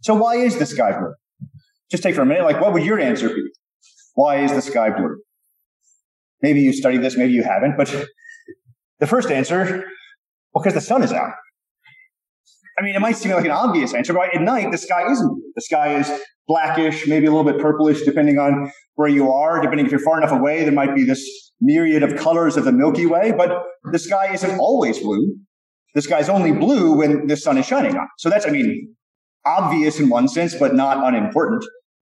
So why is the sky blue? Just take for a minute, like what would your answer be? Why is the sky blue? Maybe you studied this, maybe you haven't, but the first answer, well, because the sun is out. I mean, it might seem like an obvious answer, but at night, the sky isn't blue. The sky is blackish, maybe a little bit purplish, depending on where you are. Depending if you're far enough away, there might be this myriad of colors of the Milky Way, but the sky isn't always blue. The sky is only blue when the sun is shining on. So that's, I mean, obvious in one sense, but not unimportant.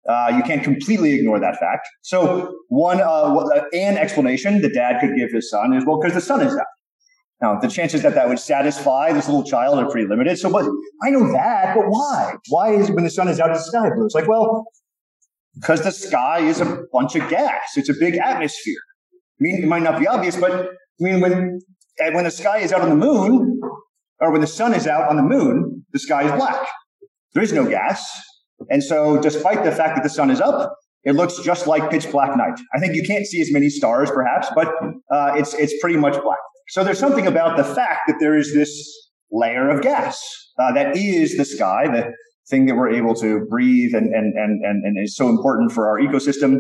Uh, you can't completely ignore that fact. So one, uh, an explanation the dad could give his son is, well, because the sun is out. Now, the chances that that would satisfy this little child are pretty limited. So, but I know that, but why? Why is when the sun is out, the sky blue? It's like, well, because the sky is a bunch of gas. It's a big atmosphere. I mean, it might not be obvious, but I mean, when when the sky is out on the moon, or when the sun is out on the moon, the sky is black. There is no gas. And so, despite the fact that the sun is up, it looks just like pitch black night. I think you can't see as many stars, perhaps, but uh, it's it's pretty much black. So there's something about the fact that there is this layer of gas uh, that is the sky, the thing that we're able to breathe and and and and, and is so important for our ecosystem.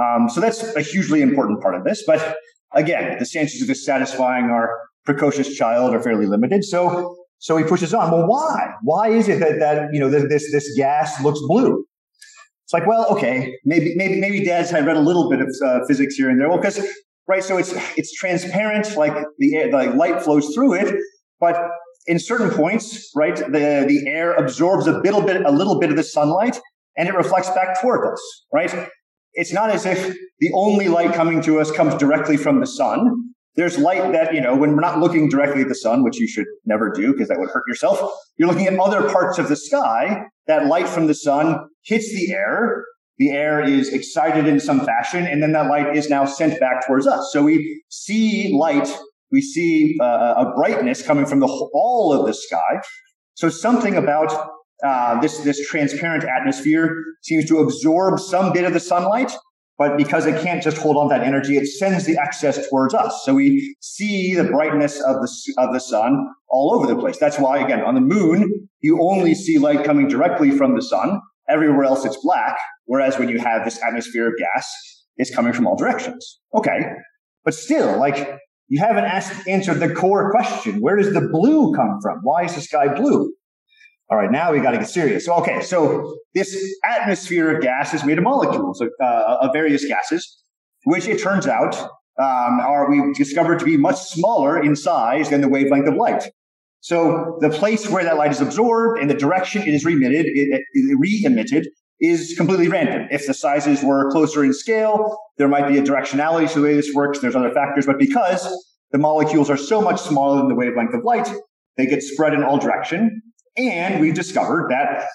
Um, so that's a hugely important part of this. But again, the chances of this satisfying our precocious child are fairly limited. So so he pushes on. Well, why? Why is it that that you know this this gas looks blue? It's like, well, okay, maybe maybe maybe Dad's had read a little bit of uh, physics here and there. Well, because right, so it's it's transparent, like the air, like light flows through it, but in certain points, right, the the air absorbs a little bit a little bit of the sunlight and it reflects back toward us, right? It's not as if the only light coming to us comes directly from the sun. There's light that, you know, when we're not looking directly at the sun, which you should never do because that would hurt yourself, you're looking at other parts of the sky. That light from the sun hits the air. The air is excited in some fashion, and then that light is now sent back towards us. So we see light, we see uh, a brightness coming from the all of the sky. So something about uh, this this transparent atmosphere seems to absorb some bit of the sunlight but because it can't just hold on that energy, it sends the excess towards us. So we see the brightness of the, of the sun all over the place. That's why, again, on the moon, you only see light coming directly from the sun. Everywhere else, it's black. Whereas when you have this atmosphere of gas, it's coming from all directions. Okay. But still, like, you haven't asked, answered the core question. Where does the blue come from? Why is the sky blue? All right, now we got to get serious. So, okay, so this atmosphere of gas is made of molecules, uh, of various gases, which it turns out um, are we discovered to be much smaller in size than the wavelength of light. So the place where that light is absorbed and the direction it is remitted, it, it, re-emitted is completely random. If the sizes were closer in scale, there might be a directionality to the way this works. There's other factors, but because the molecules are so much smaller than the wavelength of light, they get spread in all direction. And we've discovered that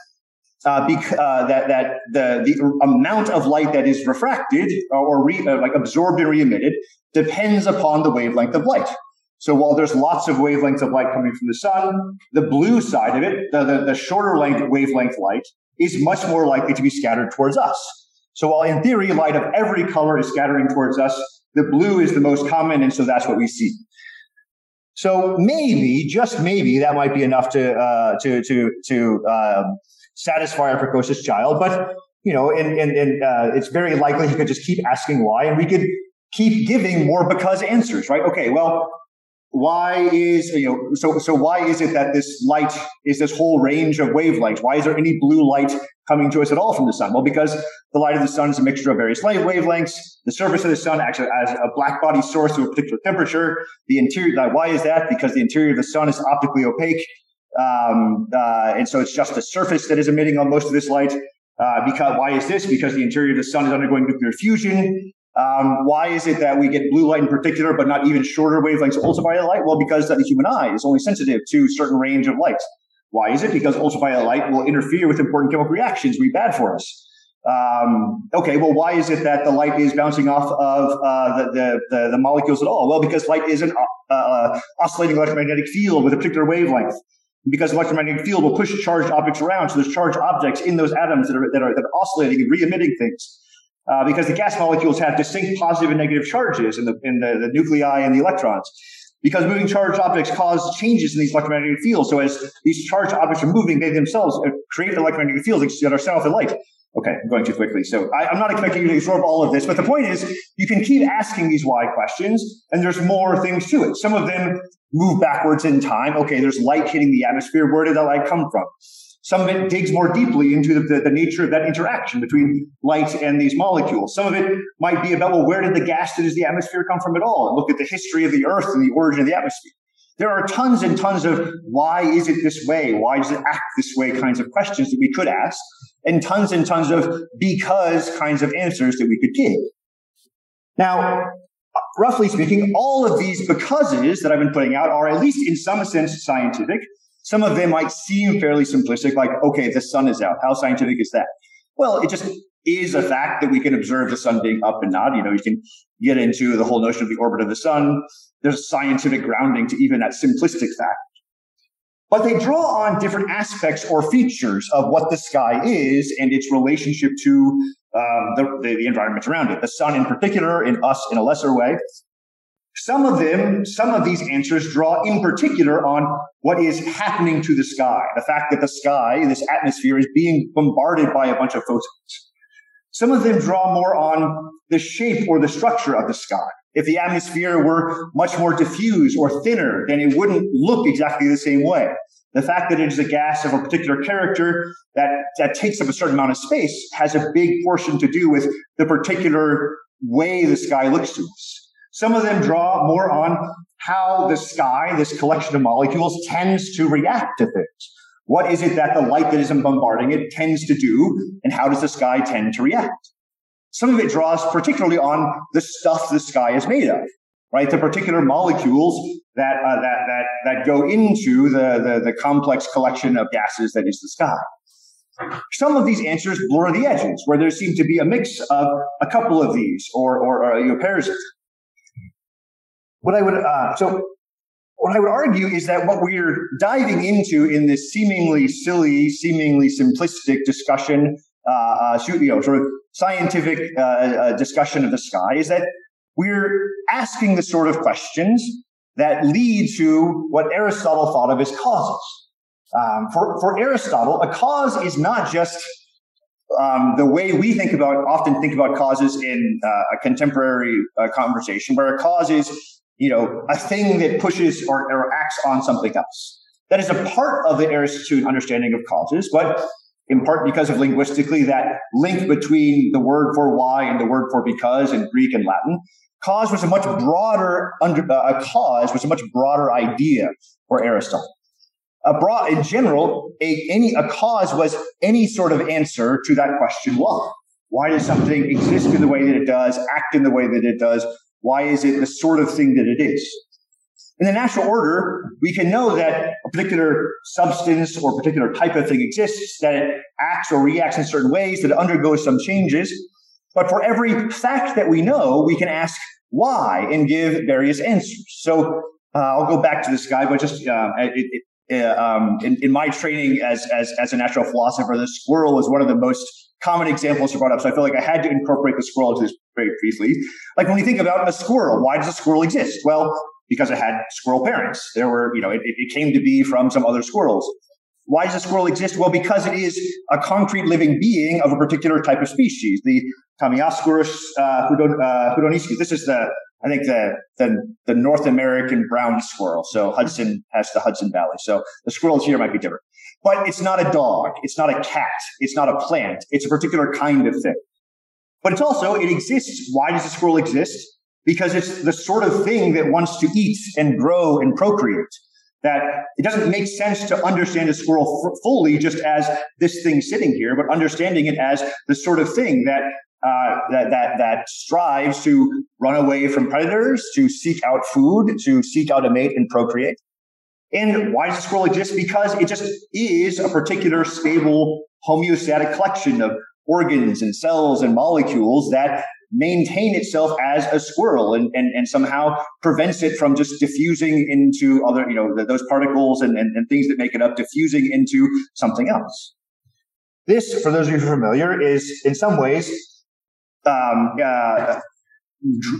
uh, bec- uh, that that the the amount of light that is refracted or re- uh, like absorbed and re-emitted depends upon the wavelength of light. So while there's lots of wavelengths of light coming from the sun, the blue side of it, the, the, the shorter length wavelength light, is much more likely to be scattered towards us. So while in theory light of every color is scattering towards us, the blue is the most common, and so that's what we see. So maybe, just maybe, that might be enough to uh, to to to um, satisfy a precocious child. But you know, and and, and uh, it's very likely he could just keep asking why, and we could keep giving more because answers, right? Okay, well, why is you know so so why is it that this light is this whole range of wavelengths why is there any blue light coming to us at all from the sun. Well because the light of the sun is a mixture of various light wavelengths. The surface of the sun actually as a black body source to a particular temperature. The interior why is that? Because the interior of the sun is optically opaque. Um, uh, and so it's just the surface that is emitting on most of this light. Uh, because why is this? Because the interior of the sun is undergoing nuclear fusion. Um, why is it that we get blue light in particular, but not even shorter wavelengths of ultraviolet light? Well, because the human eye is only sensitive to certain range of light. Why is it? Because ultraviolet light will interfere with important chemical reactions, be bad for us. Um, okay, well, why is it that the light is bouncing off of uh, the, the, the, the, molecules at all? Well, because light is an uh, uh, oscillating electromagnetic field with a particular wavelength. Because electromagnetic field will push charged objects around, so there's charged objects in those atoms that are, that are, that are oscillating and re-emitting things uh, because the gas molecules have distinct positive and negative charges in the in the, the nuclei and the electrons. Because moving charged objects cause changes in these electromagnetic fields. So as these charged objects are moving, they themselves uh, create electromagnetic fields that are set off the light. Okay, I'm going too quickly. So I, am not expecting you to absorb all of this, but the point is you can keep asking these why questions, and there's more things to it. Some of them move backwards in time. Okay, there's light hitting the atmosphere. Where did that light come from? Some of it digs more deeply into the, the, the, nature of that interaction between light and these molecules. Some of it might be about, well, where did the gas that is the atmosphere come from at all? And look at the history of the Earth and the origin of the atmosphere. There are tons and tons of why is it this way? Why does it act this way kinds of questions that we could ask, and tons and tons of because kinds of answers that we could give. Now, roughly speaking, all of these becauses that I've been putting out are at least in some sense scientific. Some of them might seem fairly simplistic, like, okay, the sun is out. How scientific is that? Well, it just is a fact that we can observe the sun being up and not. You know, you can get into the whole notion of the orbit of the sun there's scientific grounding to even that simplistic fact. But they draw on different aspects or features of what the sky is and its relationship to um, the, the, the environment around it. The sun, in particular, in us in a lesser way. Some of them, some of these answers draw in particular on what is happening to the sky. The fact that the sky, this atmosphere, is being bombarded by a bunch of photons. Some of them draw more on the shape or the structure of the sky. If the atmosphere were much more diffuse or thinner, then it wouldn't look exactly the same way. The fact that it is a gas of a particular character that, that takes up a certain amount of space has a big portion to do with the particular way the sky looks to us. Some of them draw more on how the sky, this collection of molecules, tends to react to things. What is it that the light that is bombarding it tends to do, and how does the sky tend to react? Some of it draws particularly on the stuff the sky is made of, right? The particular molecules that uh, that that that go into the, the the complex collection of gases that is the sky. Some of these answers blur the edges, where there seem to be a mix of a couple of these, or or, or you know, pairs of. What I would uh, so what I would argue is that what we're diving into in this seemingly silly, seemingly simplistic discussion, uh, uh, you know, sort of scientific uh, uh, discussion of the sky is that we're asking the sort of questions that lead to what Aristotle thought of as causes. Um, for, for Aristotle, a cause is not just um, the way we think about, often think about causes in uh, a contemporary uh, conversation, where a cause is, you know, a thing that pushes or, or acts on something else. That is a part of the Aristotelian understanding of causes, but in part because of linguistically that link between the word for why and the word for because in Greek and Latin. Cause was a much broader under, uh, a cause was a much broader idea for Aristotle. A broad, in general, a, any a cause was any sort of answer to that question why. Why does something exist in the way that it does, act in the way that it does? Why is it the sort of thing that it is? In the natural order, we can know that a particular substance or particular type of thing exists, that it acts or reacts in certain ways, that it undergoes some changes. But for every fact that we know, we can ask why and give various answers. So uh, I'll go back to this guy, but just uh, it, it, uh, um, in, in, my training as, as, as a natural philosopher, the squirrel is one of the most common examples brought up. So I feel like I had to incorporate the squirrel into this very briefly. Like when we think about a squirrel, why does a squirrel exist? Well, because it had squirrel parents. There were, you know, it, it came to be from some other squirrels. Why does a squirrel exist? Well, because it is a concrete living being of a particular type of species, the Tamiasciurus uh, uh This is the, I think the, the, the North American brown squirrel. So Hudson has the Hudson Valley. So the squirrels here might be different, but it's not a dog. It's not a cat. It's not a plant. It's a particular kind of thing. But it's also, it exists. Why does a squirrel exist? because it's the sort of thing that wants to eat and grow and procreate. That it doesn't make sense to understand a squirrel f- fully just as this thing sitting here, but understanding it as the sort of thing that uh, that that that strives to run away from predators, to seek out food, to seek out a mate and procreate. And why does a squirrel exist? Because it just is a particular stable homeostatic collection of organs and cells and molecules that maintain itself as a squirrel and, and, and somehow prevents it from just diffusing into other, you know, those particles and, and, and things that make it up, diffusing into something else. This, for those of you who are familiar, is in some ways um, uh,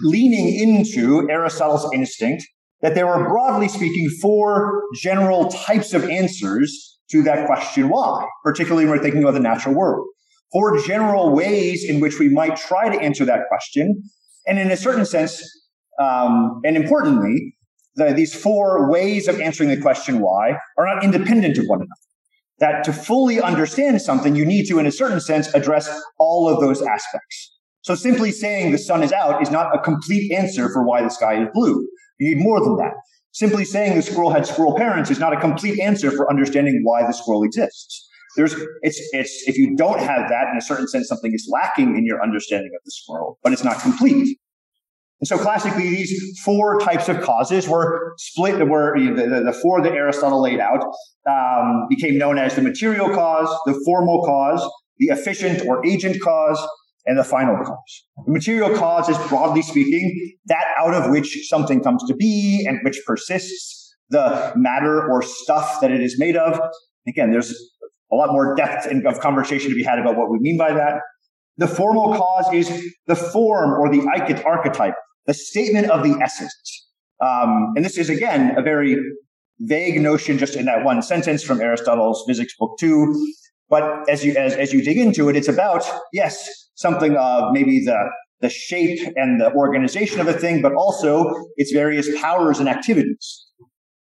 leaning into Aristotle's instinct that there are broadly speaking four general types of answers to that question why, particularly when we're thinking about the natural world. Four general ways in which we might try to answer that question. And in a certain sense, um, and importantly, the, these four ways of answering the question why are not independent of one another. That to fully understand something, you need to, in a certain sense, address all of those aspects. So simply saying the sun is out is not a complete answer for why the sky is blue. You need more than that. Simply saying the squirrel had squirrel parents is not a complete answer for understanding why the squirrel exists. There's, it's, it's, if you don't have that, in a certain sense, something is lacking in your understanding of the world but it's not complete. And so classically, these four types of causes were split, were the, the, the four that Aristotle laid out, um, became known as the material cause, the formal cause, the efficient or agent cause, and the final cause. The material cause is broadly speaking that out of which something comes to be and which persists, the matter or stuff that it is made of. Again, there's a lot more depth of conversation to be had about what we mean by that. The formal cause is the form or the archetype, the statement of the essence. Um, and this is again a very vague notion just in that one sentence from Aristotle's Physics Book Two. But as you as, as you dig into it, it's about yes something of maybe the the shape and the organization of a thing, but also its various powers and activities.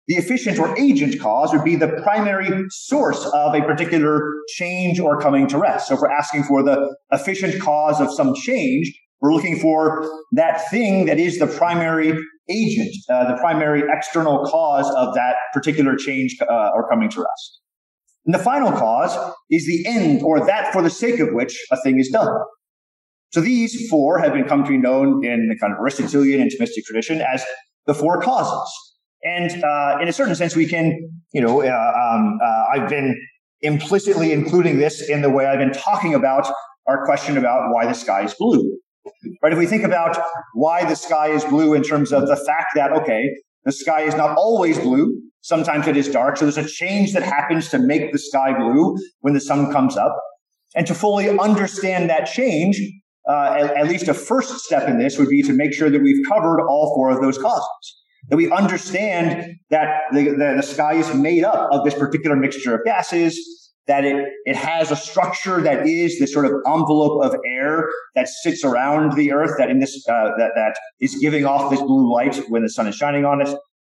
The efficient or agent cause would be the primary source of a particular change or coming to rest. So if we're asking for the efficient cause of some change, we're looking for that thing that is the primary agent, uh, the primary external cause of that particular change uh, or coming to rest. And the final cause is the end or that for the sake of which a thing is done. So these four have been come to be known in the kind of Aristotelian and Thomistic tradition as the four causes. And uh, in a certain sense, we can, you know, uh, um, uh, I've been implicitly including this in the way I've been talking about our question about why the sky is blue. Right? If we think about why the sky is blue in terms of the fact that, okay, the sky is not always blue. Sometimes it is dark. So there's a change that happens to make the sky blue when the sun comes up. And to fully understand that change, uh, at, at, least a first step in this would be to make sure that we've covered all four of those causes. That we understand that the, the, the sky is made up of this particular mixture of gases, that it, it has a structure that is this sort of envelope of air that sits around the earth, that in this, uh, that, that is giving off this blue light when the sun is shining on it.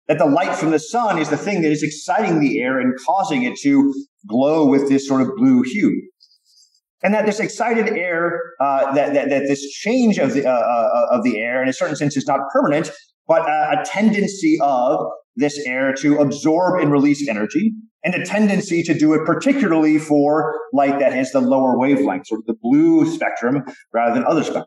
That the light from the sun is the thing that is exciting the air and causing it to glow with this sort of blue hue and that this excited air, uh, that, that, that, this change of the, uh, uh, of the air in a certain sense is not permanent, but a, a tendency of this air to absorb and release energy and a tendency to do it particularly for light that has the lower wavelength, sort of the blue spectrum rather than other spectrums.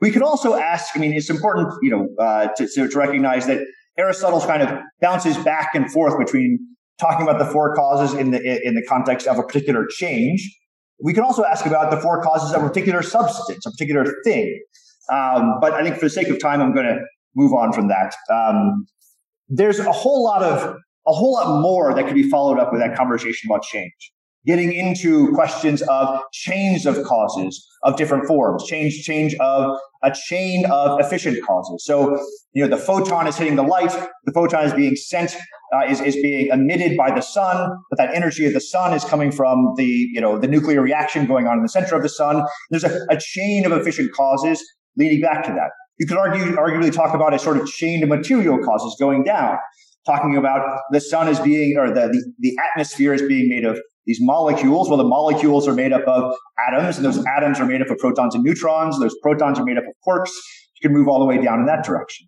We could also ask, I mean, it's important, you know, uh, to, to recognize that Aristotle kind of bounces back and forth between talking about the four causes in the, in the context of a particular change we can also ask about the four causes of a particular substance, a particular thing. Um, but I think for the sake of time, I'm going to move on from that. Um, there's a whole lot of a whole lot more that could be followed up with that conversation about change. Getting into questions of change of causes of different forms, change, change of a chain of efficient causes. So, you know, the photon is hitting the light, the photon is being sent uh, is, is being emitted by the sun, but that energy of the sun is coming from the, you know, the nuclear reaction going on in the center of the sun. There's a, a chain of efficient causes leading back to that. You could argue, arguably talk about a sort of chain of material causes going down, talking about the sun is being, or the, the, the atmosphere is being made of these molecules. Well, the molecules are made up of atoms, and those atoms are made up of protons and neutrons. Those protons are made up of quarks. You can move all the way down in that direction.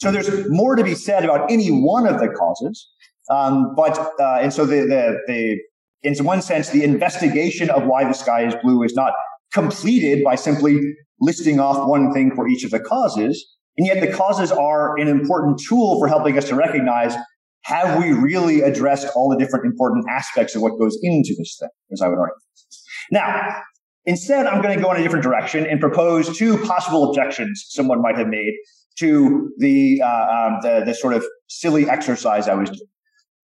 So there's more to be said about any one of the causes. Um, but, uh, and so the, the, the, in one sense, the investigation of why the sky is blue is not completed by simply listing off one thing for each of the causes. And yet the causes are an important tool for helping us to recognize have we really addressed all the different important aspects of what goes into this thing, as I would argue. Now, instead, I'm going to go in a different direction and propose two possible objections someone might have made to the, uh, um, the, the sort of silly exercise I was doing.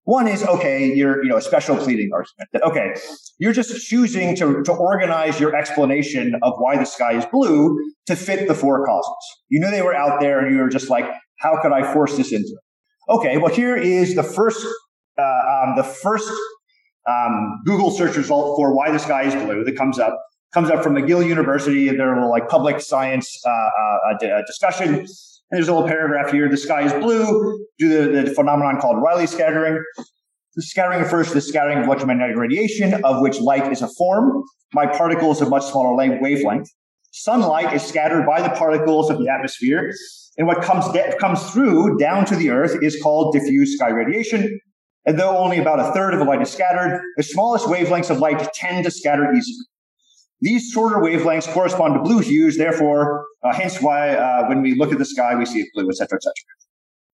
One is okay, you're you know a special pleading argument that okay, you're just choosing to, to organize your explanation of why the sky is blue to fit the four causes. You knew they were out there, and you were just like, How could I force this into it? Okay, well, here is the first, uh, um, the first um, Google search result for why the sky is blue that comes up. Comes up from McGill University, their like public science uh, uh, uh discussion. And there's a little paragraph here. The sky is blue due to the phenomenon called Rayleigh scattering. The scattering refers to the scattering of electromagnetic radiation, of which light is a form by particles of much smaller wavelength. Sunlight is scattered by the particles of the atmosphere, and what comes, de- comes through down to the Earth is called diffuse sky radiation. And though only about a third of the light is scattered, the smallest wavelengths of light tend to scatter easier. These shorter wavelengths correspond to blue hues, therefore, uh, hence why uh, when we look at the sky, we see it blue, etc., etc.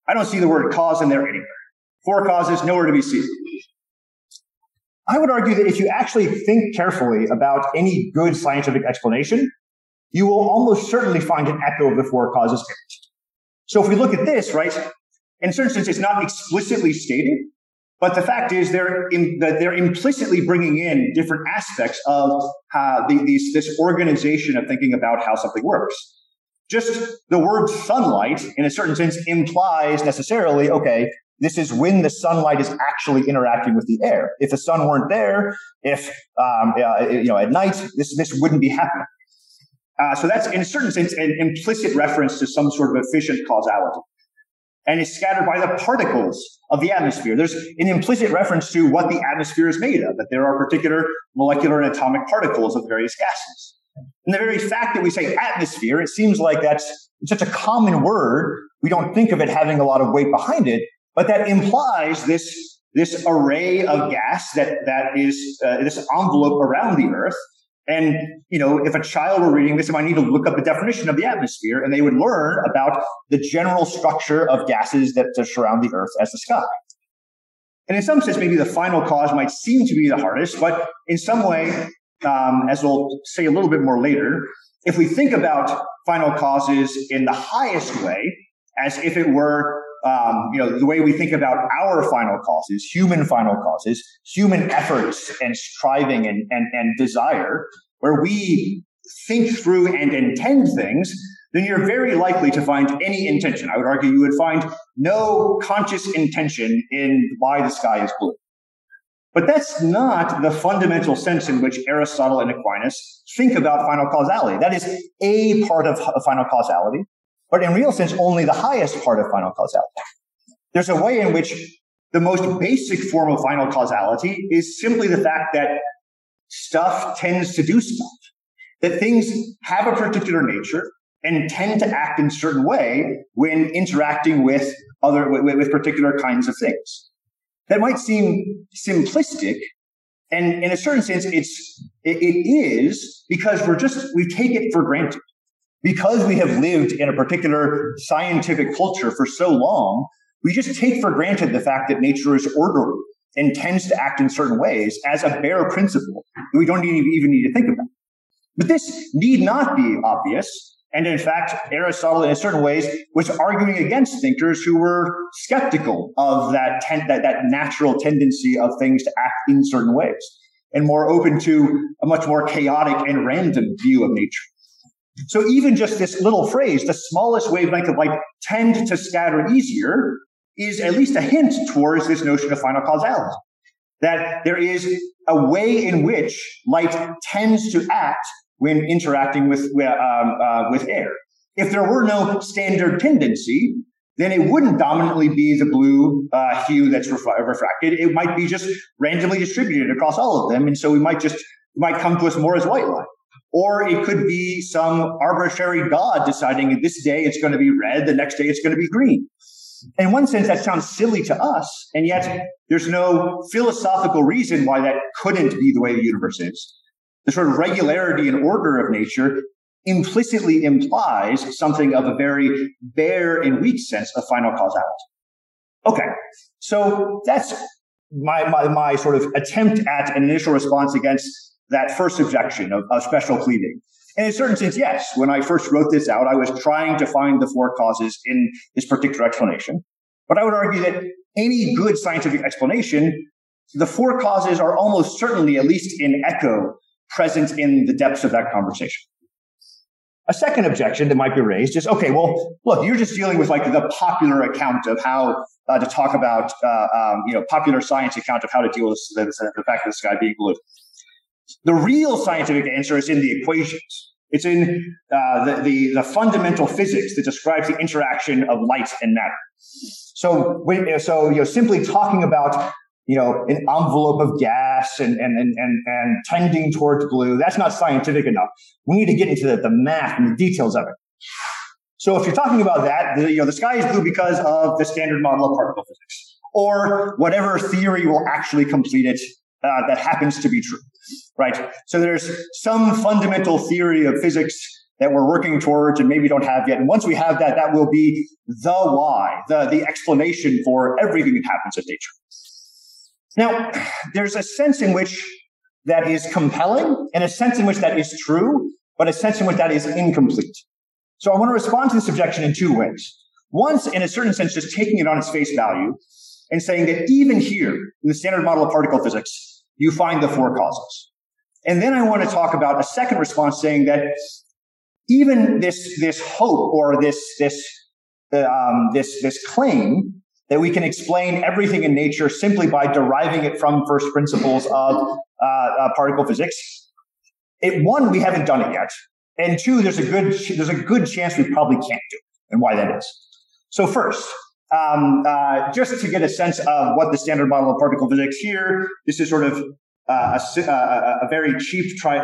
I don't see the word cause in there anywhere. Four causes, nowhere to be seen. I would argue that if you actually think carefully about any good scientific explanation, you will almost certainly find an echo of the four causes. So if we look at this, right, in certain sense, it's not explicitly stated, but the fact is they're in, they're implicitly bringing in different aspects of uh, the, these, this organization of thinking about how something works. Just the word sunlight, in a certain sense, implies necessarily, okay, this is when the sunlight is actually interacting with the air. If the sun weren't there, if um, uh, you know at night, this this wouldn't be happening. Uh, so that's in a certain sense an implicit reference to some sort of efficient causality. And it's scattered by the particles of the atmosphere. There's an implicit reference to what the atmosphere is made of, that there are particular molecular and atomic particles of various gases. And the very fact that we say atmosphere, it seems like that's such a common word. We don't think of it having a lot of weight behind it, but that implies this, this array of gas that, that is uh, this envelope around the earth and, you know, if a child were reading this, they might need to look up the definition of the atmosphere and they would learn about the general structure of gases that surround the earth as the sky. And in some sense, maybe the final cause might seem to be the hardest, but in some way, um, as we'll say a little bit more later, if we think about final causes in the highest way, as if it were um, you know, the way we think about our final causes, human final causes, human efforts and striving and, and, and desire, where we think through and intend things, then you're very likely to find any intention. I would argue you would find no conscious intention in why the sky is blue. But that's not the fundamental sense in which Aristotle and Aquinas think about final causality. That is a part of final causality but in real sense, only the highest part of final causality. There's a way in which the most basic form of final causality is simply the fact that stuff tends to do stuff, that things have a particular nature and tend to act in a certain way when interacting with other, with, with particular kinds of things. That might seem simplistic, and in a certain sense, it's, it, it is because we're just, we take it for granted because we have lived in a particular scientific culture for so long, we just take for granted the fact that nature is orderly and tends to act in certain ways as a bare principle that we don't even need to think about. But this need not be obvious. And in fact, Aristotle, in certain ways, was arguing against thinkers who were skeptical of that, ten- that, that natural tendency of things to act in certain ways and more open to a much more chaotic and random view of nature. So even just this little phrase, the smallest wavelength of light tend to scatter easier, is at least a hint towards this notion of final causality. That there is a way in which light tends to act when interacting with, um, uh, with air. If there were no standard tendency, then it wouldn't dominantly be the blue uh, hue that's ref- refracted. It might be just randomly distributed across all of them. And so we might just, might come to us more as white light. Or it could be some arbitrary God deciding this day it's going to be red, the next day it's going to be green. In one sense, that sounds silly to us, and yet there's no philosophical reason why that couldn't be the way the universe is. The sort of regularity and order of nature implicitly implies something of a very bare and weak sense of final causality. Okay, so that's my, my, my sort of attempt at an initial response against that first objection of, of special pleading. And in a certain sense, yes, when I first wrote this out, I was trying to find the four causes in this particular explanation. But I would argue that any good scientific explanation, the four causes are almost certainly, at least in echo, present in the depths of that conversation. A second objection that might be raised is, okay, well, look, you're just dealing with like the popular account of how uh, to talk about, uh, um, you know, popular science account of how to deal with the, the fact of the sky being blue. The real scientific answer is in the equations. It's in uh, the, the, the, fundamental physics that describes the interaction of light and matter. So, when, so you know, simply talking about you know an envelope of gas and and and and, and tending towards blue, that's not scientific enough. We need to get into the, the math and the details of it. So, if you're talking about that, the, you know, the sky is blue because of the standard model of particle physics, or whatever theory will actually complete it uh, that happens to be true right? So there's some fundamental theory of physics that we're working towards and maybe don't have yet. And once we have that, that will be the why, the, the explanation for everything that happens in nature. Now, there's a sense in which that is compelling and a sense in which that is true, but a sense in which that is incomplete. So I want to respond to this objection in two ways. Once, in a certain sense, just taking it on its face value and saying that even here in the standard model of particle physics, you find the four causes. And then I want to talk about a second response saying that even this, this hope or this, this, um, this, this claim that we can explain everything in nature simply by deriving it from first principles of uh, uh, particle physics. It, one, we haven't done it yet. And two, there's a good, there's a good chance we probably can't do it and why that is. So first, um, uh, just to get a sense of what the standard model of particle physics here, this is sort of uh, a, a, a, very cheap try,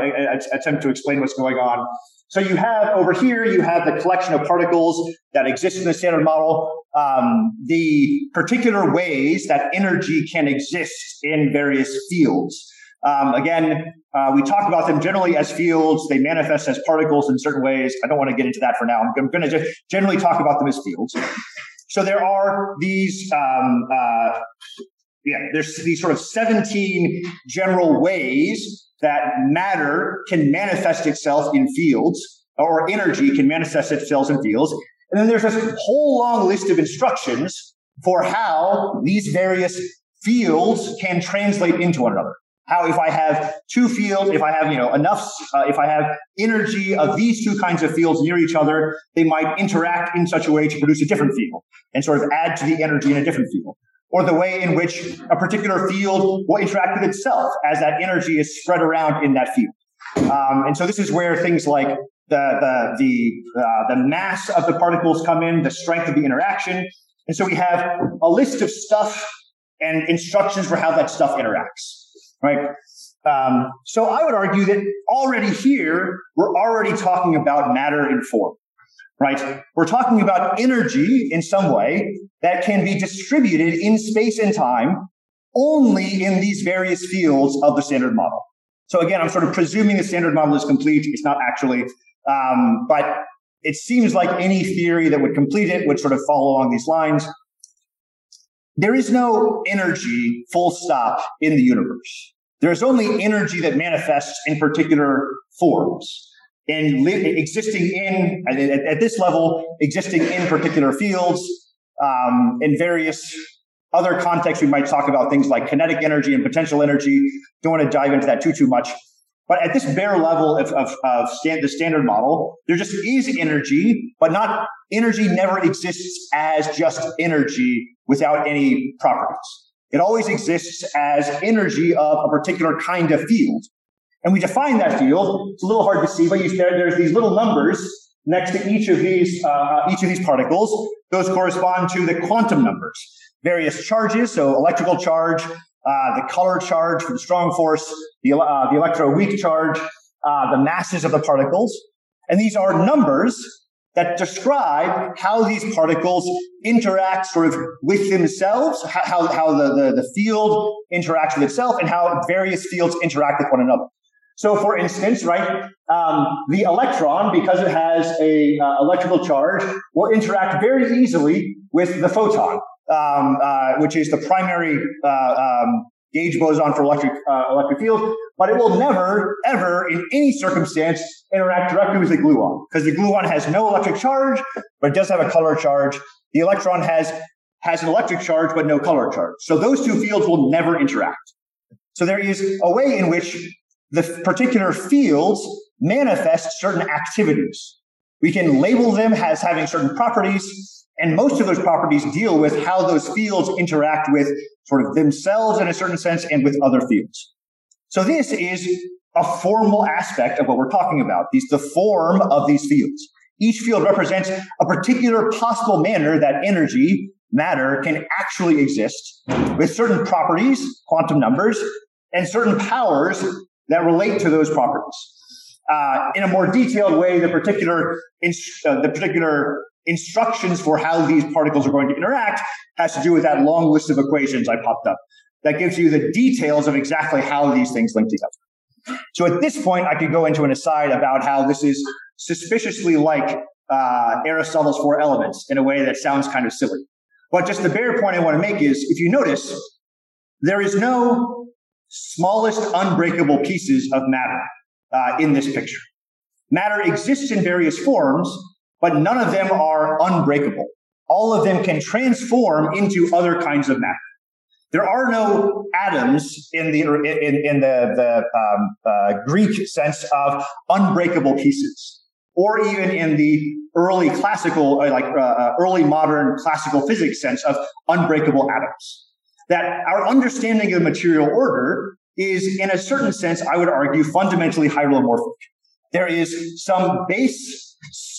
attempt to explain what's going on. So you have over here, you have the collection of particles that exist in the standard model, um, the particular ways that energy can exist in various fields. Um, again, uh, we talk about them generally as fields. They manifest as particles in certain ways. I don't want to get into that for now. I'm going to just generally talk about them as fields. So there are these um, uh, yeah, there's these sort of 17 general ways that matter can manifest itself in fields or energy can manifest itself in fields. And then there's this whole long list of instructions for how these various fields can translate into one another. How if I have two fields, if I have, you know, enough, uh, if I have energy of these two kinds of fields near each other, they might interact in such a way to produce a different field and sort of add to the energy in a different field. Or the way in which a particular field will interact with itself as that energy is spread around in that field. Um, and so this is where things like the the the, uh, the mass of the particles come in, the strength of the interaction, and so we have a list of stuff and instructions for how that stuff interacts, right? Um, so I would argue that already here we're already talking about matter and form right? We're talking about energy in some way that can be distributed in space and time only in these various fields of the standard model. So again, I'm sort of presuming the standard model is complete. It's not actually, um, but it seems like any theory that would complete it would sort of follow along these lines. There is no energy full stop in the universe. There's only energy that manifests in particular forms and li- existing in at, at, this level, existing in particular fields. Um, in various other contexts, we might talk about things like kinetic energy and potential energy. Don't want to dive into that too too much. But at this bare level of, of, of stand, the standard model, there just is energy, but not energy never exists as just energy without any properties. It always exists as energy of a particular kind of field. And we define that field. It's a little hard to see, but you, there, there's these little numbers next to each of these uh, each of these particles. Those correspond to the quantum numbers. Various charges, so electrical charge, the color charge for the strong force, the, uh, the electroweak charge, uh, the masses of the particles. And these are numbers that describe how these particles interact sort of with themselves, how, how the, the, the field interacts with itself, and how various fields interact with one another. So, for instance, right, um, the electron, because it has a uh, electrical charge, will interact very easily with the photon, um, uh, which is the primary uh, um, gauge boson for electric uh, electric field. But it will never, ever, in any circumstance, interact directly with the gluon because the gluon has no electric charge, but it does have a color charge. The electron has has an electric charge but no color charge. So those two fields will never interact. So there is a way in which the particular fields manifest certain activities. We can label them as having certain properties, and most of those properties deal with how those fields interact with sort of themselves in a certain sense and with other fields. So this is a formal aspect of what we're talking about. These the form of these fields. Each field represents a particular possible manner that energy, matter, can actually exist with certain properties, quantum numbers, and certain powers that relate to those properties. Uh, in a more detailed way, the particular uh, the particular instructions for how these particles are going to interact has to do with that long list of equations I popped up. That gives you the details of exactly how these things link together. So at this point, I could go into an aside about how this is suspiciously like uh, Aristotle's four elements in a way that sounds kind of silly. But just the bare point I want to make is if you notice, there is no smallest unbreakable pieces of matter uh, in this picture. Matter exists in various forms, but none of them are unbreakable. All of them can transform into other kinds of matter. There are no atoms in the in, in the, the um, uh, Greek sense of unbreakable pieces, or even in the early classical, uh, like uh, uh, early modern classical physics sense of unbreakable atoms. That our understanding of material order is, in a certain sense, I would argue, fundamentally hylomorphic. There is some base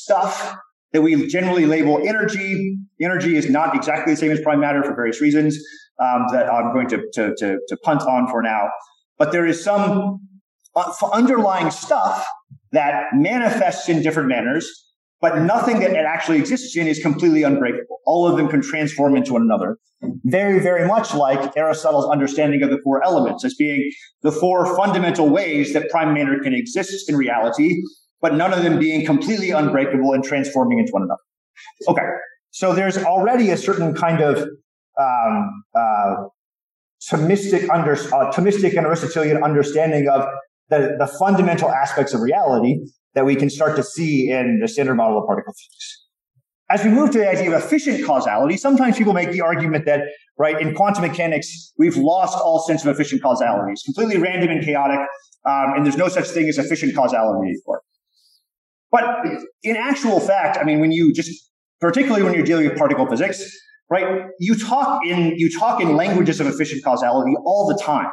stuff that we generally label energy. Energy is not exactly the same as prime matter for various reasons um, that I'm going to, to, to, to, punt on for now. But there is some uh, underlying stuff that manifests in different manners, but nothing that it actually exists in is completely unbreakable. All of them can transform into one another. Very, very much like Aristotle's understanding of the four elements as being the four fundamental ways that prime matter can exist in reality but none of them being completely unbreakable and transforming into one another. Okay, so there's already a certain kind of um, uh, Thomistic, under, uh, Thomistic and Aristotelian understanding of the, the fundamental aspects of reality that we can start to see in the standard model of particle physics. As we move to the idea of efficient causality, sometimes people make the argument that, right, in quantum mechanics, we've lost all sense of efficient causality. It's completely random and chaotic, um, and there's no such thing as efficient causality anymore. But in actual fact, I mean, when you just, particularly when you're dealing with particle physics, right, you talk in, you talk in languages of efficient causality all the time.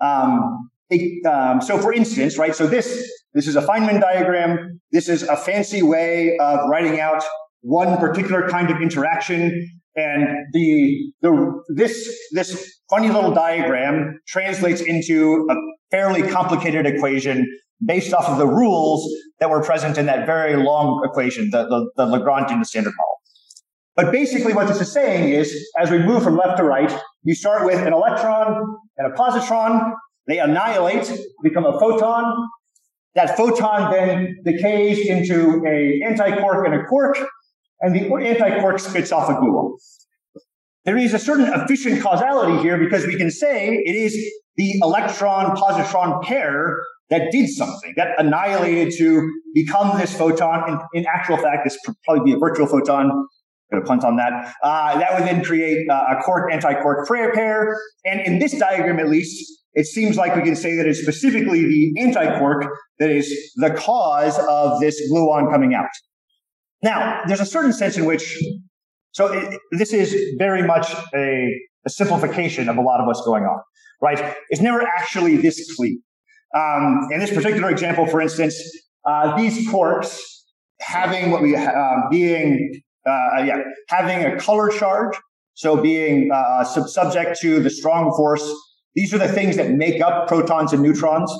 Um, it, um, so for instance, right, so this, this is a Feynman diagram. This is a fancy way of writing out one particular kind of interaction. And the, the, this, this funny little diagram translates into a fairly complicated equation based off of the rules that were present in that very long equation, the, the, the Lagrangian standard model. But basically what this is saying is, as we move from left to right, you start with an electron and a positron. They annihilate, become a photon. That photon then decays into a antiquark and a quark, and the antiquark spits off a gluon. There is a certain efficient causality here because we can say it is the electron positron pair that did something, that annihilated to become this photon. In, actual fact, this could probably be a virtual photon. Gonna punt on that. Uh, that would then create uh, a quark anti-quark pair. And in this diagram, at least, it seems like we can say that it's specifically the anti-quark that is the cause of this gluon coming out. Now, there's a certain sense in which, so it, this is very much a, a simplification of a lot of what's going on, right? It's never actually this clean. Um, in this particular example, for instance, uh, these quarks having what we uh, being uh, yeah having a color charge, so being uh, sub- subject to the strong force. These are the things that make up protons and neutrons.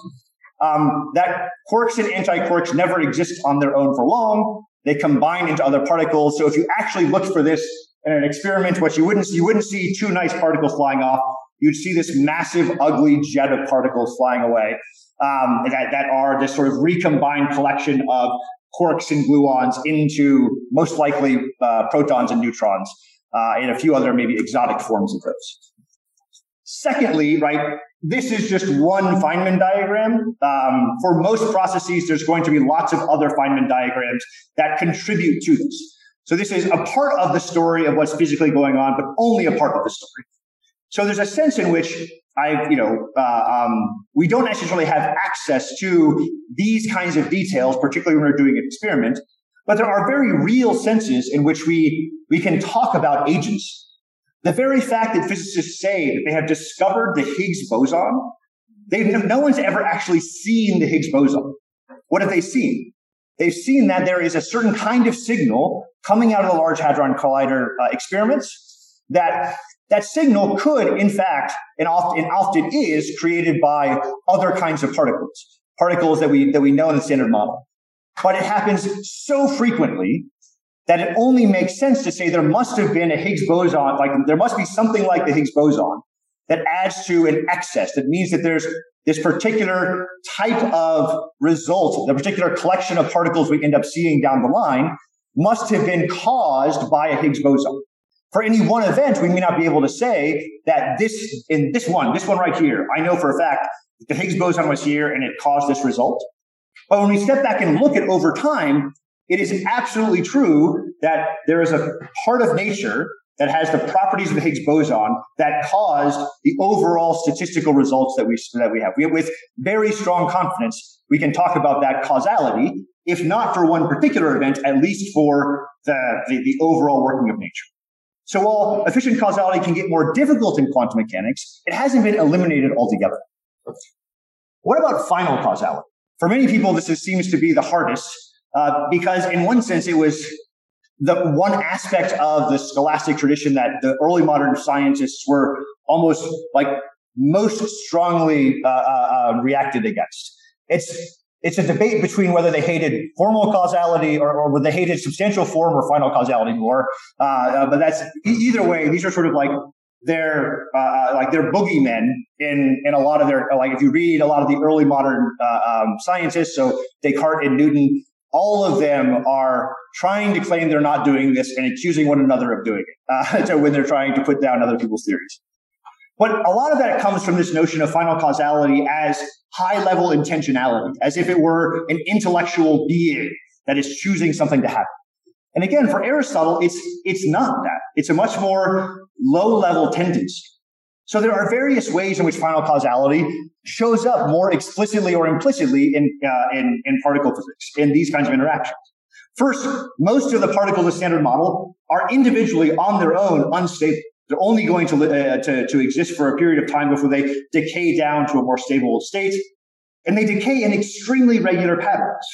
Um, that quarks and antiquarks never exist on their own for long. They combine into other particles. So if you actually looked for this in an experiment, what you wouldn't you wouldn't see two nice particles flying off. You'd see this massive, ugly jet of particles flying away um, that, that are this sort of recombined collection of quarks and gluons into most likely uh, protons and neutrons uh, and a few other maybe exotic forms of those. Secondly, right, this is just one Feynman diagram. Um, for most processes, there's going to be lots of other Feynman diagrams that contribute to this. So this is a part of the story of what's physically going on, but only a part of the story. So there's a sense in which I, you know, uh, um, we don't necessarily have access to these kinds of details, particularly when we're doing an experiment. but there are very real senses in which we, we can talk about agents. The very fact that physicists say that they have discovered the Higgs boson, they no one's ever actually seen the Higgs boson. What have they seen? They've seen that there is a certain kind of signal coming out of the Large Hadron Collider uh, experiments that that signal could, in fact, and often, often is created by other kinds of particles, particles that we, that we know in the standard model. But it happens so frequently that it only makes sense to say there must have been a Higgs boson, like there must be something like the Higgs boson that adds to an excess. That means that there's this particular type of result, the particular collection of particles we end up seeing down the line must have been caused by a Higgs boson. For any one event, we may not be able to say that this, in this one, this one right here, I know for a fact the Higgs boson was here and it caused this result. But when we step back and look at over time, it is absolutely true that there is a part of nature that has the properties of the Higgs boson that caused the overall statistical results that we that we have. We, with very strong confidence, we can talk about that causality, if not for one particular event, at least for the, the, the overall working of nature. So while efficient causality can get more difficult in quantum mechanics, it hasn't been eliminated altogether. What about final causality? For many people, this is, seems to be the hardest uh, because, in one sense, it was the one aspect of the scholastic tradition that the early modern scientists were almost like most strongly uh, uh, uh, reacted against. It's it's a debate between whether they hated formal causality or, or whether they hated substantial form or final causality more. Uh, uh, but that's either way. These are sort of like they're uh, like they're boogeymen in in a lot of their like if you read a lot of the early modern uh, um, scientists, so Descartes and Newton, all of them are trying to claim they're not doing this and accusing one another of doing it. Uh, so when they're trying to put down other people's theories. But a lot of that comes from this notion of final causality as high level intentionality, as if it were an intellectual being that is choosing something to happen. And again, for Aristotle, it's, it's not that. It's a much more low level tendency. So there are various ways in which final causality shows up more explicitly or implicitly in, uh, in, in particle physics, in these kinds of interactions. First, most of the particles in the standard model are individually on their own unstable. They're only going to, uh, to, to exist for a period of time before they decay down to a more stable state. And they decay in extremely regular patterns.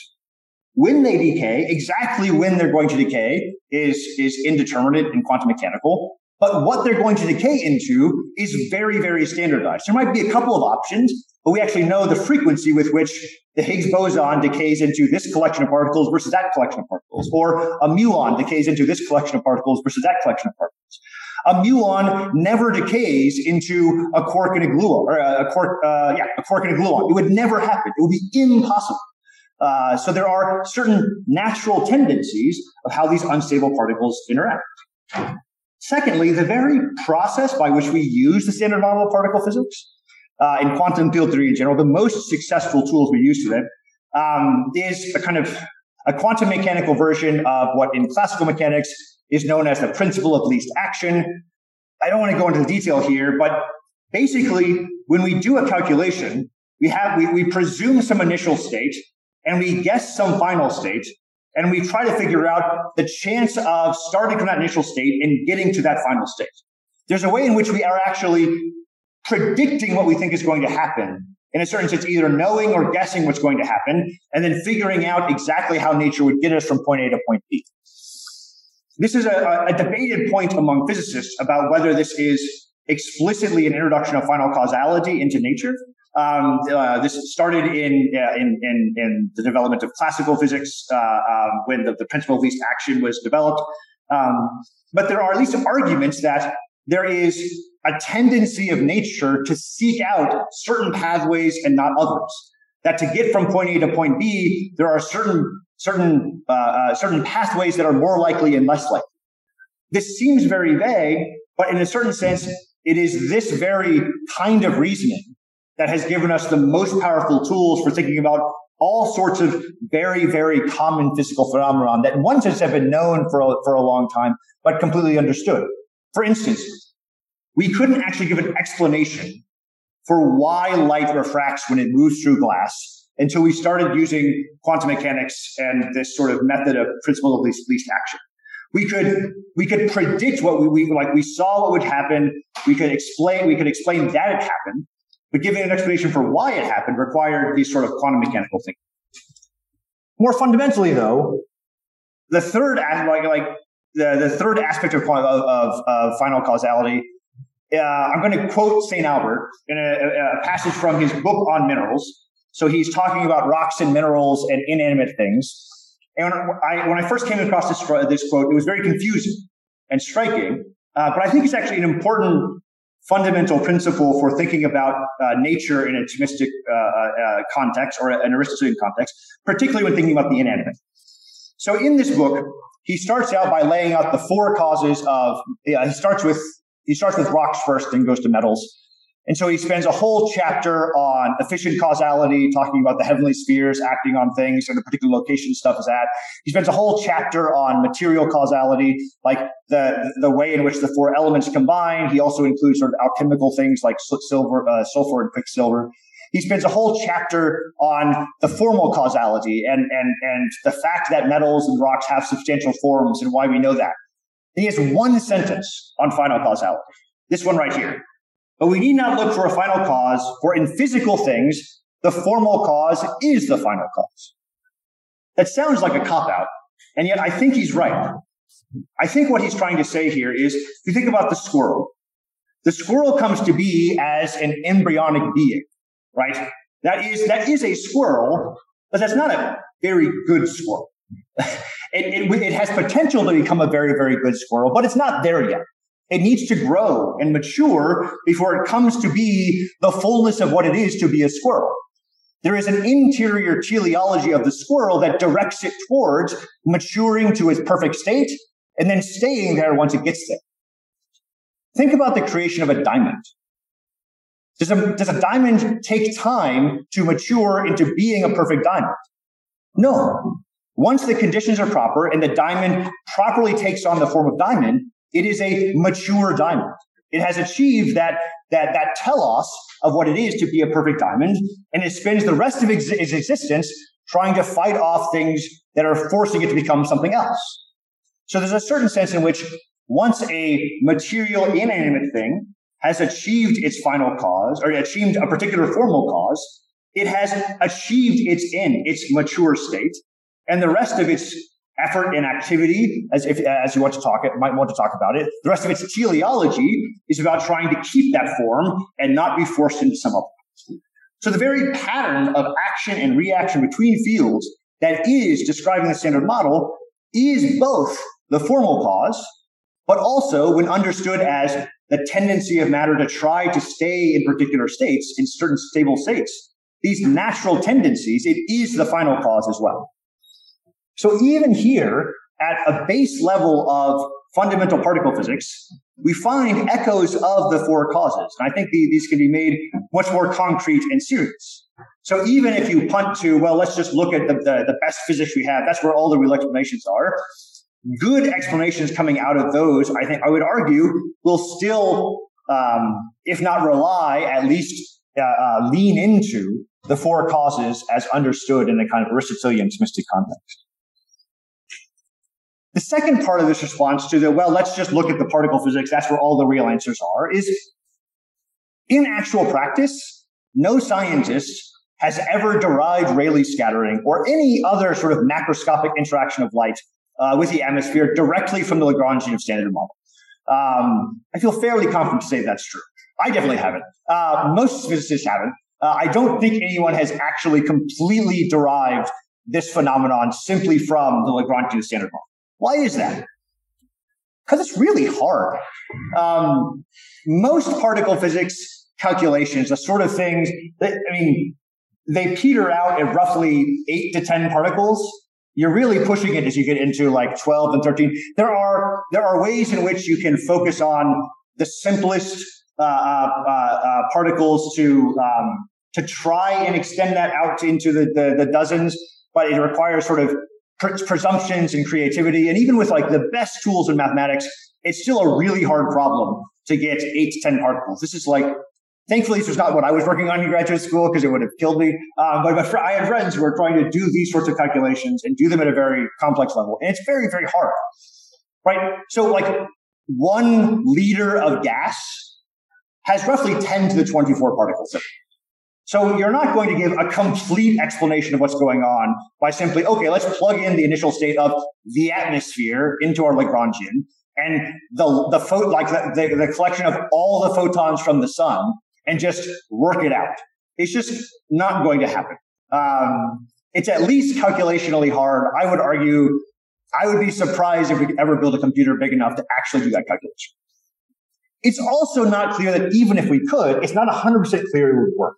When they decay, exactly when they're going to decay is, is indeterminate in quantum mechanical. But what they're going to decay into is very, very standardized. There might be a couple of options, but we actually know the frequency with which the Higgs boson decays into this collection of particles versus that collection of particles, or a muon decays into this collection of particles versus that collection of particles. A muon never decays into a quark and a gluon, or a quark, uh, yeah, a quark and a gluon. It would never happen. It would be impossible. Uh, so there are certain natural tendencies of how these unstable particles interact. Secondly, the very process by which we use the standard model of particle physics uh, in quantum field theory in general, the most successful tools we use today, um, is a kind of a quantum mechanical version of what in classical mechanics is known as the principle of least action. I don't want to go into the detail here, but basically, when we do a calculation, we have we, we presume some initial state and we guess some final state, and we try to figure out the chance of starting from that initial state and getting to that final state. There's a way in which we are actually predicting what we think is going to happen. In a certain sense, either knowing or guessing what's going to happen, and then figuring out exactly how nature would get us from point A to point B. This is a, a debated point among physicists about whether this is explicitly an introduction of final causality into nature. Um, uh, this started in, uh, in, in, in, the development of classical physics uh, um, when the, the, principle of least action was developed. Um, but there are at least arguments that there is a tendency of nature to seek out certain pathways and not others. That to get from point A to point B, there are certain certain uh, uh, certain pathways that are more likely and less likely. This seems very vague, but in a certain sense, it is this very kind of reasoning that has given us the most powerful tools for thinking about all sorts of very, very common physical phenomenon that in one sense have been known for a, for a long time, but completely understood. For instance, we couldn't actually give an explanation for why light refracts when it moves through glass until we started using quantum mechanics and this sort of method of principle of least, least action. We could we could predict what we, we like we saw what would happen. We could explain we could explain that it happened, but giving an explanation for why it happened required these sort of quantum mechanical things. More fundamentally, though, the third like like the, the third aspect of, of, of final causality uh, I'm going to quote St. Albert in a, a, passage from his book on minerals. So he's talking about rocks and minerals and inanimate things. And when I, when I first came across this, this quote, it was very confusing and striking. Uh, but I think it's actually an important fundamental principle for thinking about uh, nature in a Thomistic uh, uh, context or an Aristotelian context, particularly when thinking about the inanimate. So in this book, he starts out by laying out the four causes of, he starts with he starts with rocks first and goes to metals. And so he spends a whole chapter on efficient causality, talking about the heavenly spheres acting on things and the particular location stuff is at. He spends a whole chapter on material causality, like the, the way in which the four elements combine. He also includes sort of alchemical things like silver, uh, sulfur and quicksilver. He spends a whole chapter on the formal causality and, and, and the fact that metals and rocks have substantial forms and why we know that. He has one sentence on final causality. This one right here. But we need not look for a final cause, for in physical things, the formal cause is the final cause. That sounds like a cop out, and yet I think he's right. I think what he's trying to say here is if you think about the squirrel, the squirrel comes to be as an embryonic being, right? That is, that is a squirrel, but that's not a very good squirrel. It, it, it has potential to become a very, very good squirrel, but it's not there yet. It needs to grow and mature before it comes to be the fullness of what it is to be a squirrel. There is an interior teleology of the squirrel that directs it towards maturing to its perfect state and then staying there once it gets there. Think about the creation of a diamond. Does a, does a diamond take time to mature into being a perfect diamond? No. Once the conditions are proper and the diamond properly takes on the form of diamond, it is a mature diamond. It has achieved that, that, that telos of what it is to be a perfect diamond, and it spends the rest of its existence trying to fight off things that are forcing it to become something else. So there's a certain sense in which once a material inanimate thing has achieved its final cause or achieved a particular formal cause, it has achieved its end, its mature state, and the rest of its effort and activity, as if as you want to talk it, might want to talk about it, the rest of its teleology is about trying to keep that form and not be forced into some other. So the very pattern of action and reaction between fields that is describing the standard model is both the formal cause, but also when understood as the tendency of matter to try to stay in particular states, in certain stable states. These natural tendencies, it is the final cause as well. So even here, at a base level of fundamental particle physics, we find echoes of the four causes. And I think the, these can be made much more concrete and serious. So even if you punt to, well, let's just look at the, the, the best physics we have, that's where all the real explanations are. Good explanations coming out of those, I think I would argue, will still, um, if not rely, at least uh, uh, lean into the four causes as understood in the kind of Aristotelian Thomistic context. The second part of this response to the, well, let's just look at the particle physics, that's where all the real answers are, is in actual practice, no scientist has ever derived Rayleigh scattering or any other sort of macroscopic interaction of light uh, with the atmosphere directly from the Lagrangian of standard model. Um, I feel fairly confident to say that's true. I definitely haven't. Uh, most physicists haven't. Uh, I don't think anyone has actually completely derived this phenomenon simply from the Lagrangian of standard model. Why is that? Because it's really hard. Um, most particle physics calculations, the sort of things that, I mean, they peter out at roughly eight to 10 particles. You're really pushing it as you get into like 12 and 13. There are, there are ways in which you can focus on the simplest uh, uh, uh, particles to, um, to try and extend that out into the, the, the dozens, but it requires sort of presumptions and creativity. And even with like the best tools in mathematics, it's still a really hard problem to get eight to 10 particles. This is like, Thankfully, this was not what I was working on in graduate school because it would have killed me. Um, but, I had friends who were trying to do these sorts of calculations and do them at a very complex level. And it's very, very hard, right? So like one liter of gas has roughly 10 to the 24 particles. So you're not going to give a complete explanation of what's going on by simply, okay, let's plug in the initial state of the atmosphere into our Lagrangian and the, the, pho- like the, the, the collection of all the photons from the sun and just work it out. It's just not going to happen. Um, it's at least calculationally hard. I would argue, I would be surprised if we could ever build a computer big enough to actually do that calculation. It's also not clear that even if we could, it's not 100% clear it would work.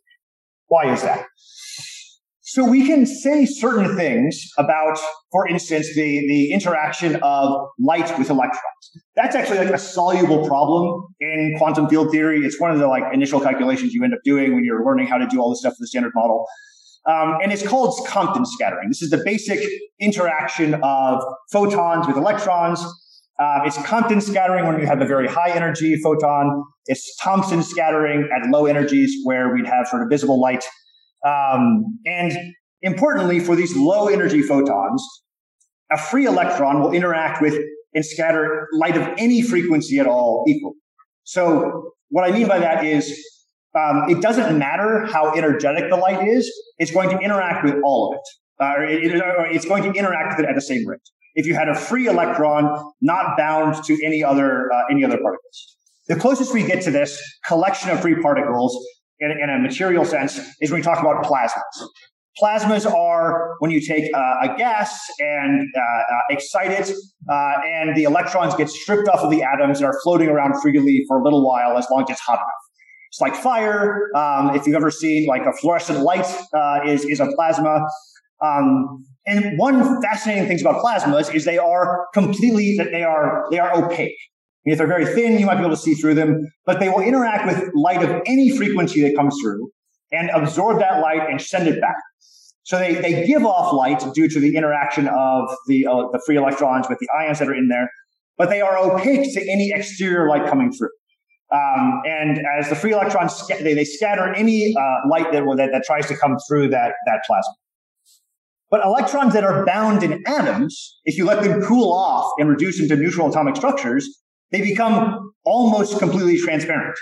Why is that? So we can say certain things about, for instance, the, the interaction of light with electrons. That's actually like a soluble problem in quantum field theory. It's one of the like initial calculations you end up doing when you're learning how to do all this stuff for the standard model. Um, and it's called Compton scattering. This is the basic interaction of photons with electrons. Um, it's Compton scattering when you have a very high energy photon. It's Thomson scattering at low energies where we'd have sort of visible light. Um, and importantly, for these low energy photons, a free electron will interact with and scatter light of any frequency at all equal. So what I mean by that is um, it doesn't matter how energetic the light is, it's going to interact with all of it. Uh, it, it it's going to interact with it at the same rate if you had a free electron not bound to any other uh, any other particles. The closest we get to this collection of free particles in, in a material sense is when we talk about plasmas. Plasmas are when you take uh, a gas and uh, uh, excite it, uh, and the electrons get stripped off of the atoms and are floating around freely for a little while as long as it's hot enough. It's like fire. Um, if you've ever seen like a fluorescent light, uh, is is a plasma. Um, and one fascinating thing about plasmas is they are completely that they are they are opaque. If they're very thin, you might be able to see through them, but they will interact with light of any frequency that comes through and absorb that light and send it back. So they, they give off light due to the interaction of the, uh, the free electrons with the ions that are in there, but they are opaque to any exterior light coming through. Um, and as the free electrons, they, they scatter any uh, light that, that, that tries to come through that, that plasma. But electrons that are bound in atoms, if you let them cool off and reduce into neutral atomic structures, they become almost completely transparent.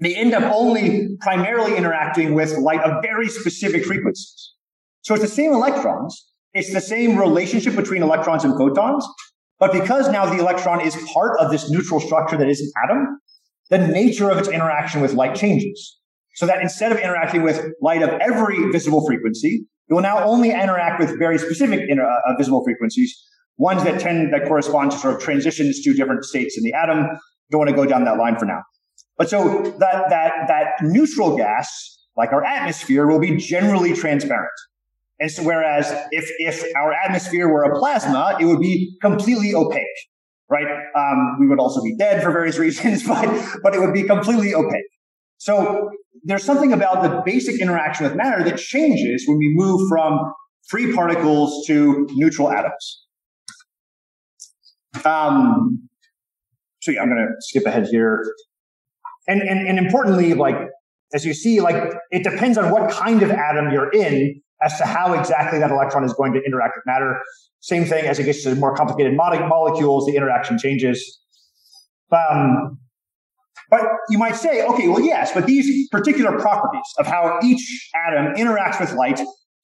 They end up only primarily interacting with light of very specific frequencies. So it's the same electrons. It's the same relationship between electrons and photons. But because now the electron is part of this neutral structure that is an atom, the nature of its interaction with light changes. So that instead of interacting with light of every visible frequency, it will now only interact with very specific inter- uh, visible frequencies, ones that tend that correspond to sort of transitions to different states in the atom. Don't want to go down that line for now. But so that that that neutral gas, like our atmosphere, will be generally transparent. And so whereas if if our atmosphere were a plasma, it would be completely opaque, right? Um, we would also be dead for various reasons, but but it would be completely opaque. So there's something about the basic interaction with matter that changes when we move from free particles to neutral atoms. Um, so yeah, I'm going to skip ahead here. And, and, and importantly, like, as you see, like, it depends on what kind of atom you're in as to how exactly that electron is going to interact with matter. Same thing as it gets to more complicated molecules, the interaction changes. Um, but you might say, okay, well, yes, but these particular properties of how each atom interacts with light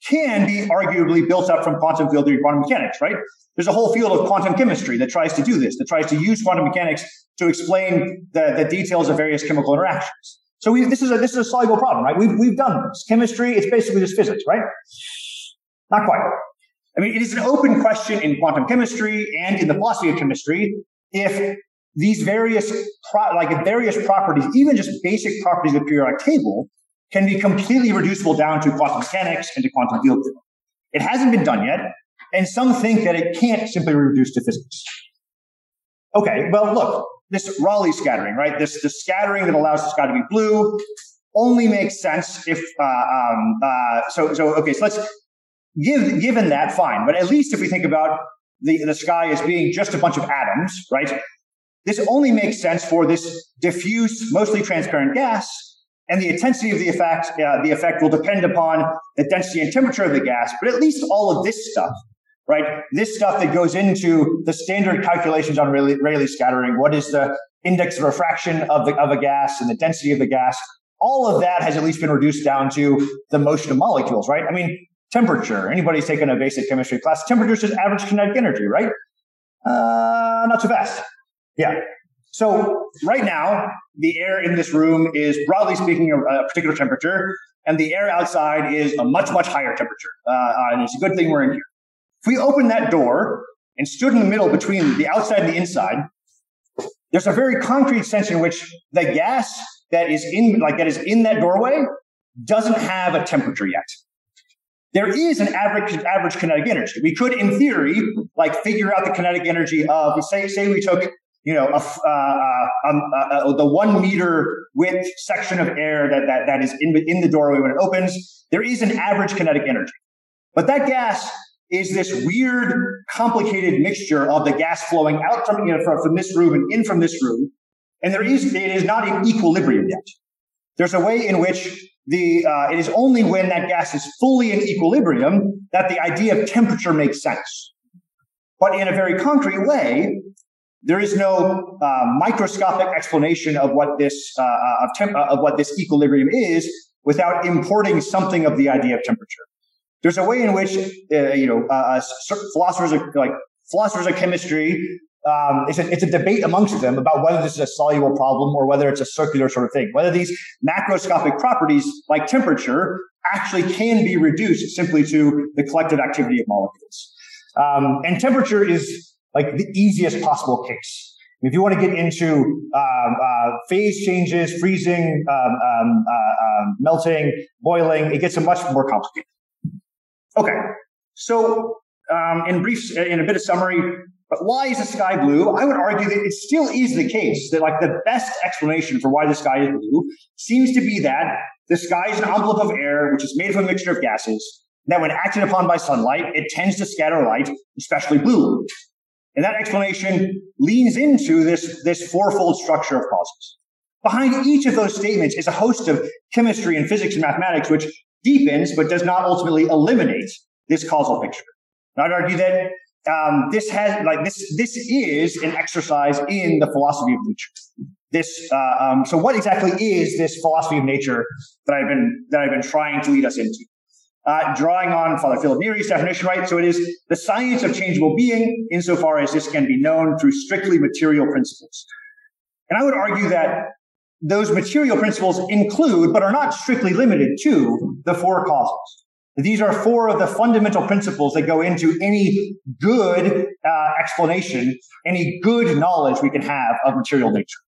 can be arguably built up from quantum field theory, quantum mechanics, right? There's a whole field of quantum chemistry that tries to do this, that tries to use quantum mechanics to explain the, the details of various chemical interactions. So we, this is a this is a soluble problem, right? We've we've done this. Chemistry, it's basically just physics, right? Not quite. I mean, it is an open question in quantum chemistry and in the philosophy of chemistry if these various pro- like various properties, even just basic properties of the periodic table, can be completely reducible down to quantum mechanics and to quantum field theory. It hasn't been done yet, and some think that it can't simply be reduced to physics. Okay, well, look, this Rayleigh scattering, right? This the scattering that allows the sky to be blue only makes sense if uh, um, uh, so so okay. So let's give given that fine, but at least if we think about the the sky as being just a bunch of atoms, right? This only makes sense for this diffuse, mostly transparent gas and the intensity of the effect, uh, the effect will depend upon the density and temperature of the gas. But at least all of this stuff, right? This stuff that goes into the standard calculations on Rayleigh, scattering. What is the index of refraction of the of a gas and the density of the gas? All of that has at least been reduced down to the motion of molecules, right? I mean, temperature. Anybody's taken a basic chemistry class. Temperature is just average kinetic energy, right? Uh, not so fast. Yeah. So right now, the air in this room is broadly speaking a, a particular temperature, and the air outside is a much, much higher temperature. Uh, and it's a good thing we're in here. If we open that door and stood in the middle between the outside and the inside, there's a very concrete sense in which the gas that is in, like that is in that doorway doesn't have a temperature yet. There is an average, average kinetic energy. We could, in theory, like figure out the kinetic energy of, say, say we took you know, a, uh, uh, um, uh, uh, the one meter width section of air that, that, that is in, in the doorway when it opens, there is an average kinetic energy. But that gas is this weird, complicated mixture of the gas flowing out from, you know, from, from this room and in from this room. And there is, it is not in equilibrium yet. There's a way in which the, uh, it is only when that gas is fully in equilibrium that the idea of temperature makes sense. But in a very concrete way, there is no uh, microscopic explanation of what this uh, uh, of, temp- uh, of what this equilibrium is without importing something of the idea of temperature. There's a way in which uh, you know uh, philosophers like philosophers of chemistry. Um, it's, a, it's a debate amongst them about whether this is a soluble problem or whether it's a circular sort of thing. Whether these macroscopic properties, like temperature, actually can be reduced simply to the collective activity of molecules. Um, and temperature is like the easiest possible case. If you want to get into um, uh, phase changes, freezing, um, um, uh, um, melting, boiling, it gets much more complicated. Okay, so um, in brief, in a bit of summary, but why is the sky blue? I would argue that it still is the case that like the best explanation for why the sky is blue seems to be that the sky is an envelope of air which is made of a mixture of gases that when acted upon by sunlight, it tends to scatter light, especially blue. And that explanation leans into this, this fourfold structure of causes. Behind each of those statements is a host of chemistry and physics and mathematics, which deepens but does not ultimately eliminate this causal picture. And I'd argue that um, this has like this this is an exercise in the philosophy of nature. This uh, um, so what exactly is this philosophy of nature that I've been that I've been trying to lead us into? Uh, drawing on Father Philip Neri's definition, right? So it is the science of changeable being insofar as this can be known through strictly material principles. And I would argue that those material principles include, but are not strictly limited to, the four causes. These are four of the fundamental principles that go into any good uh, explanation, any good knowledge we can have of material nature.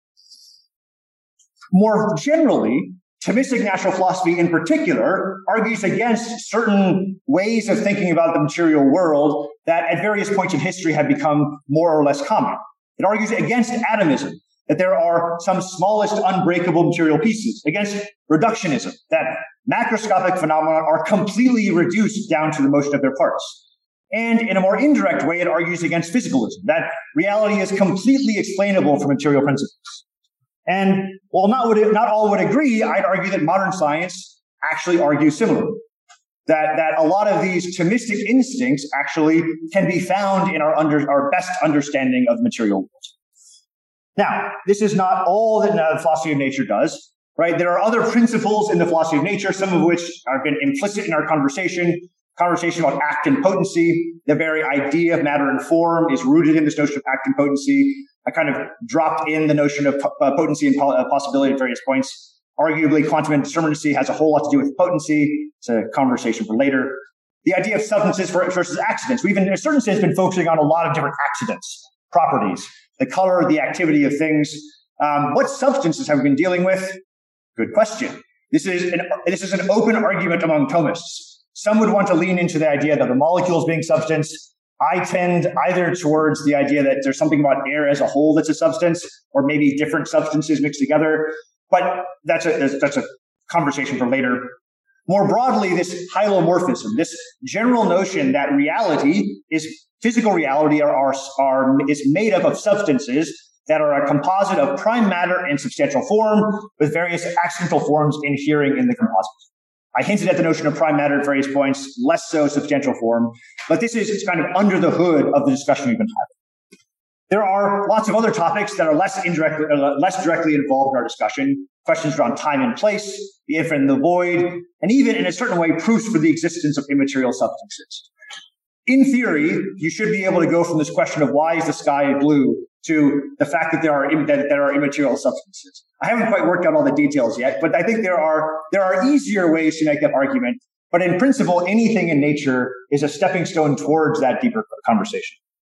More generally, Thomistic natural philosophy in particular argues against certain ways of thinking about the material world that at various points in history have become more or less common. It argues against atomism, that there are some smallest unbreakable material pieces, against reductionism, that macroscopic phenomena are completely reduced down to the motion of their parts. And in a more indirect way, it argues against physicalism, that reality is completely explainable from material principles. And while not, would, not all would agree, I'd argue that modern science actually argues similarly. That, that a lot of these Thomistic instincts actually can be found in our, under, our best understanding of the material world. Now, this is not all that uh, the philosophy of nature does, right? There are other principles in the philosophy of nature, some of which have been implicit in our conversation. Conversation about act and potency. The very idea of matter and form is rooted in this notion of act and potency. I kind of dropped in the notion of uh, potency and po- uh, possibility at various points. Arguably, quantum indeterminacy has a whole lot to do with potency. It's a conversation for later. The idea of substances versus accidents. We've, in a certain sense, been focusing on a lot of different accidents, properties, the color, the activity of things. Um, what substances have we been dealing with? Good question. This is an, this is an open argument among Thomists. Some would want to lean into the idea that the molecules being substance, I tend either towards the idea that there's something about air as a whole that's a substance, or maybe different substances mixed together. But that's a that's a conversation for later. More broadly, this hylomorphism, this general notion that reality is physical reality are, are, are is made up of substances that are a composite of prime matter and substantial form with various accidental forms inhering in the composite. I hinted at the notion of prime matter at various points, less so substantial form, but this is kind of under the hood of the discussion we've been having. There are lots of other topics that are less indirectly, uh, less directly involved in our discussion. Questions around time and place, the infinite and the void, and even in a certain way, proofs for the existence of immaterial substances. In theory, you should be able to go from this question of why is the sky blue to the fact that there are that there are immaterial substances. I haven't quite worked out all the details yet, but I think there are there are easier ways to make that argument. But in principle, anything in nature is a stepping stone towards that deeper conversation.